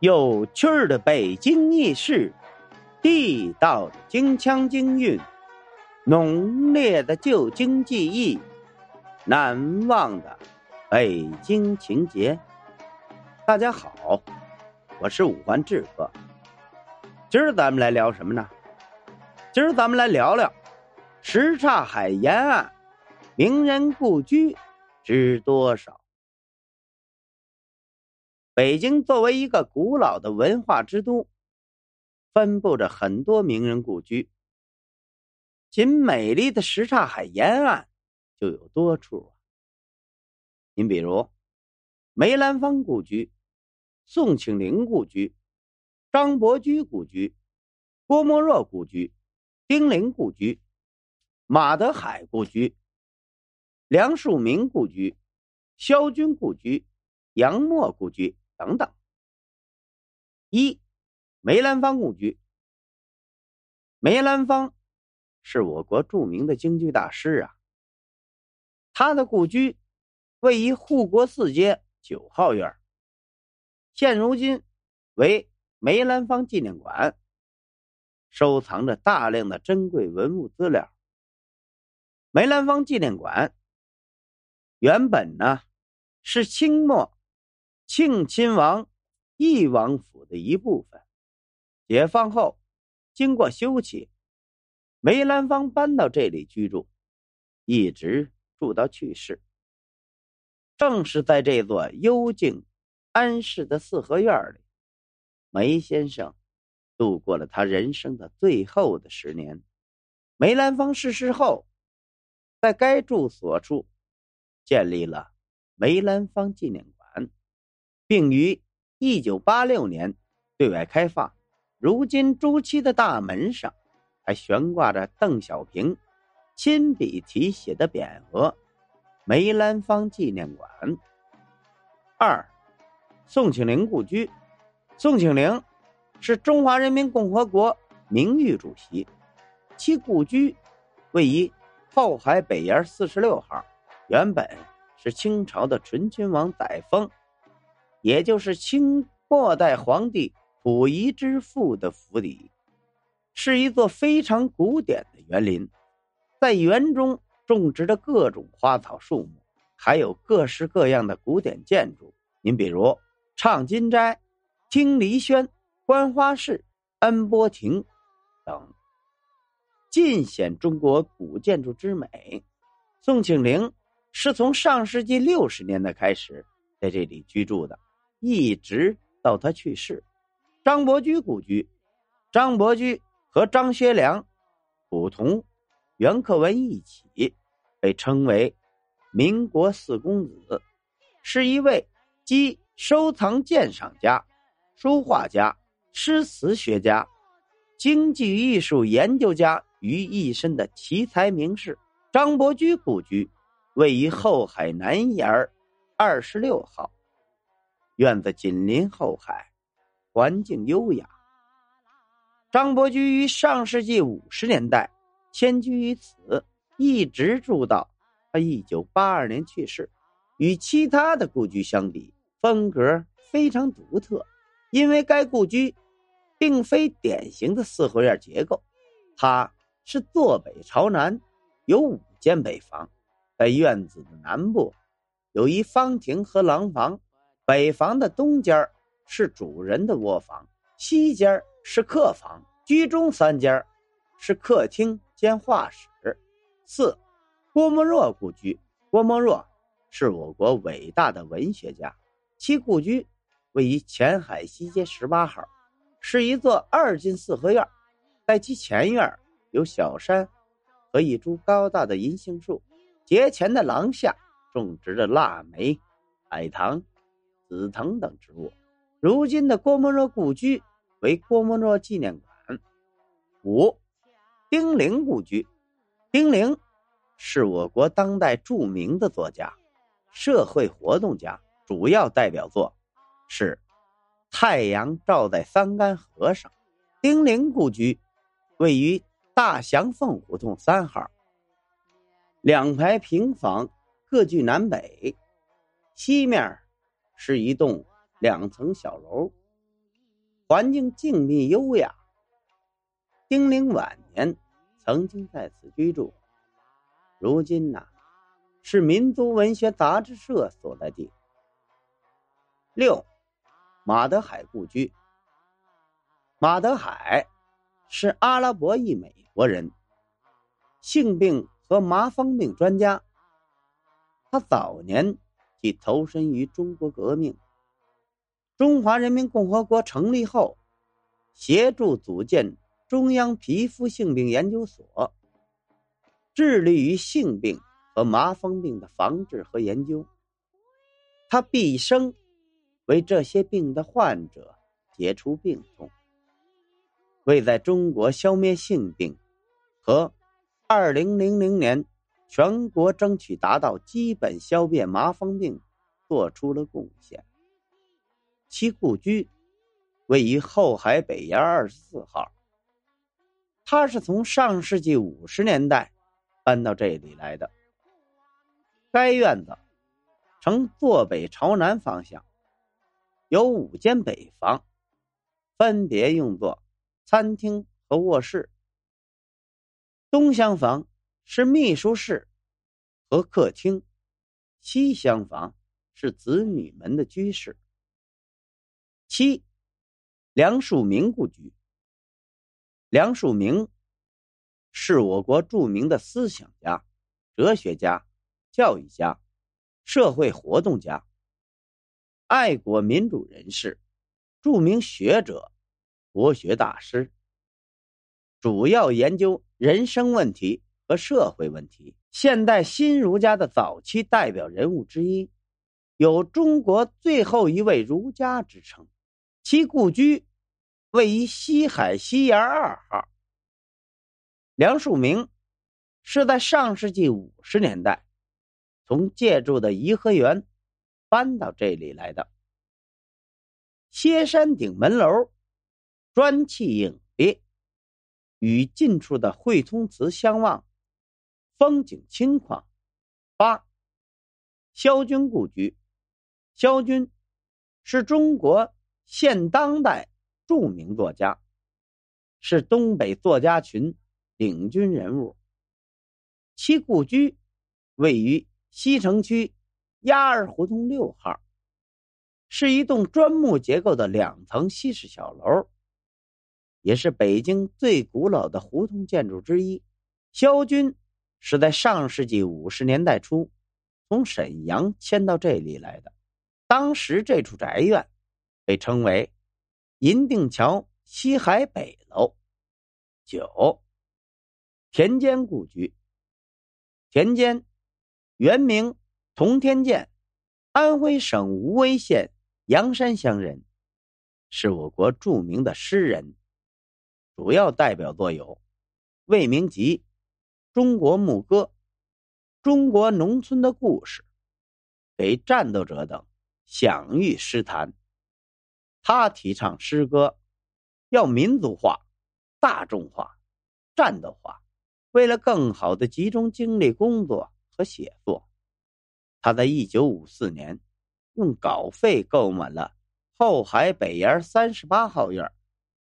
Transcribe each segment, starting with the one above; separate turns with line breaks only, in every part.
有趣的北京轶事，地道的京腔京韵，浓烈的旧京记忆，难忘的北京情节。大家好，我是五环志哥。今儿咱们来聊什么呢？今儿咱们来聊聊什刹海沿岸名人故居知多少。北京作为一个古老的文化之都，分布着很多名人故居。仅美丽的什刹海沿岸就有多处啊。您比如梅兰芳故居、宋庆龄故居、张伯驹故居、郭沫若故居、丁玲故居、马德海故居、梁漱溟故居、萧军故居、杨沫故居。等等。一，梅兰芳故居。梅兰芳是我国著名的京剧大师啊。他的故居位于护国寺街九号院，现如今为梅兰芳纪念馆，收藏着大量的珍贵文物资料。梅兰芳纪念馆原本呢是清末。庆亲王义王府的一部分，解放后经过修葺，梅兰芳搬到这里居住，一直住到去世。正是在这座幽静安适的四合院里，梅先生度过了他人生的最后的十年。梅兰芳逝世后，在该住所处建立了梅兰芳纪念馆。并于一九八六年对外开放。如今朱漆的大门上还悬挂着邓小平亲笔题写的匾额“梅兰芳纪念馆”。二，宋庆龄故居。宋庆龄是中华人民共和国名誉主席，其故居位于后海北沿四十六号，原本是清朝的醇亲王载沣。也就是清末代皇帝溥仪之父的府邸，是一座非常古典的园林，在园中种植着各种花草树木，还有各式各样的古典建筑。您比如畅金斋、听梨轩、观花市、恩波亭等，尽显中国古建筑之美。宋庆龄是从上世纪六十年代开始在这里居住的。一直到他去世，张伯驹故居，张伯驹和张学良、普同、袁克文一起被称为“民国四公子”，是一位集收藏鉴赏家、书画家、诗词学家、经济艺术研究家于一身的奇才名士。张伯驹故居位于后海南沿二十六号。院子紧邻后海，环境优雅。张伯驹于上世纪五十年代迁居于此，一直住到他一九八二年去世。与其他的故居相比，风格非常独特，因为该故居并非典型的四合院结构，它是坐北朝南，有五间北房，在院子的南部有一方亭和廊房。北房的东间是主人的卧房，西间是客房，居中三间是客厅兼画室。四，郭沫若故居。郭沫若是我国伟大的文学家，其故居位于前海西街十八号，是一座二进四合院，在其前院有小山和一株高大的银杏树，节前的廊下种植着腊梅、海棠。紫藤等植物，如今的郭沫若故居为郭沫若纪念馆。五，丁玲故居。丁玲是我国当代著名的作家、社会活动家，主要代表作是《太阳照在三干河上》。丁玲故居位于大祥凤胡同三号，两排平房，各据南北，西面。是一栋两层小楼，环境静谧优雅。丁玲晚年曾经在此居住，如今呢，是民族文学杂志社所在地。六，马德海故居。马德海是阿拉伯裔美国人，性病和麻风病专家。他早年即投身于中国革命。中华人民共和国成立后，协助组建中央皮肤性病研究所，致力于性病和麻风病的防治和研究。他毕生为这些病的患者解除病痛，为在中国消灭性病和二零零零年全国争取达到基本消灭麻风病做出了贡献。其故居位于后海北沿二十四号。他是从上世纪五十年代搬到这里来的。该院子呈坐北朝南方向，有五间北房，分别用作餐厅和卧室。东厢房是秘书室和客厅，西厢房是子女们的居室。七，梁漱溟故居。梁漱溟是我国著名的思想家、哲学家、教育家、社会活动家、爱国民主人士、著名学者、国学大师，主要研究人生问题和社会问题。现代新儒家的早期代表人物之一，有“中国最后一位儒家”之称。其故居位于西海西沿二号。梁漱溟是在上世纪五十年代从借住的颐和园搬到这里来的。歇山顶门楼砖砌影壁，与近处的汇通祠相望，风景清旷。八，萧军故居。萧军是中国。现当代著名作家，是东北作家群领军人物。其故居位于西城区鸭儿胡同六号，是一栋砖木结构的两层西式小楼，也是北京最古老的胡同建筑之一。萧军是在上世纪五十年代初从沈阳迁到这里来的，当时这处宅院。被称为银锭桥西海北楼。九田间故居。田间原名童天健，安徽省无为县阳山乡人，是我国著名的诗人。主要代表作有《魏明集》《中国牧歌》《中国农村的故事》《给战斗者》等享誉诗坛。他提倡诗歌要民族化、大众化、战斗化。为了更好的集中精力工作和写作，他在一九五四年用稿费购买了后海北沿三十八号院，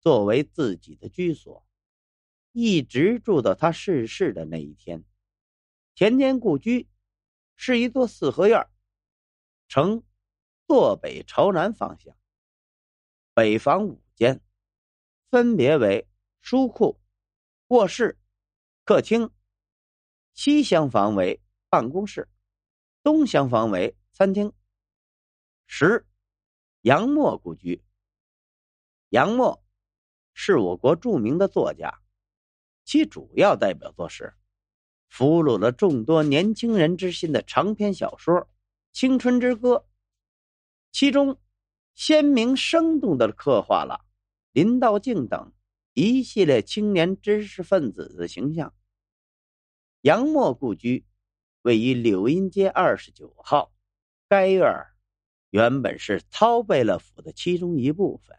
作为自己的居所，一直住到他逝世的那一天。田间故居是一座四合院，呈坐北朝南方向。北房五间，分别为书库、卧室、客厅；西厢房为办公室，东厢房为餐厅。十，杨墨故居。杨墨是我国著名的作家，其主要代表作是俘虏了众多年轻人之心的长篇小说《青春之歌》，其中。鲜明生动的刻画了林道静等一系列青年知识分子的形象。杨墨故居位于柳荫街二十九号，该院原本是陶贝勒府的其中一部分，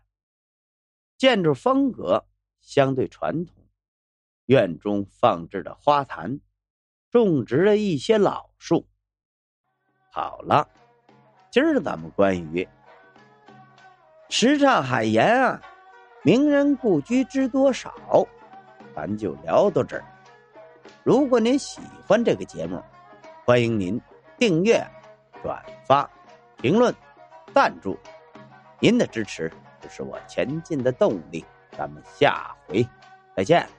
建筑风格相对传统，院中放置着花坛，种植了一些老树。好了，今儿咱们关于什刹海沿岸名人故居知多少，咱就聊到这儿。如果您喜欢这个节目，欢迎您订阅、转发、评论、赞助，您的支持就是我前进的动力。咱们下回再见。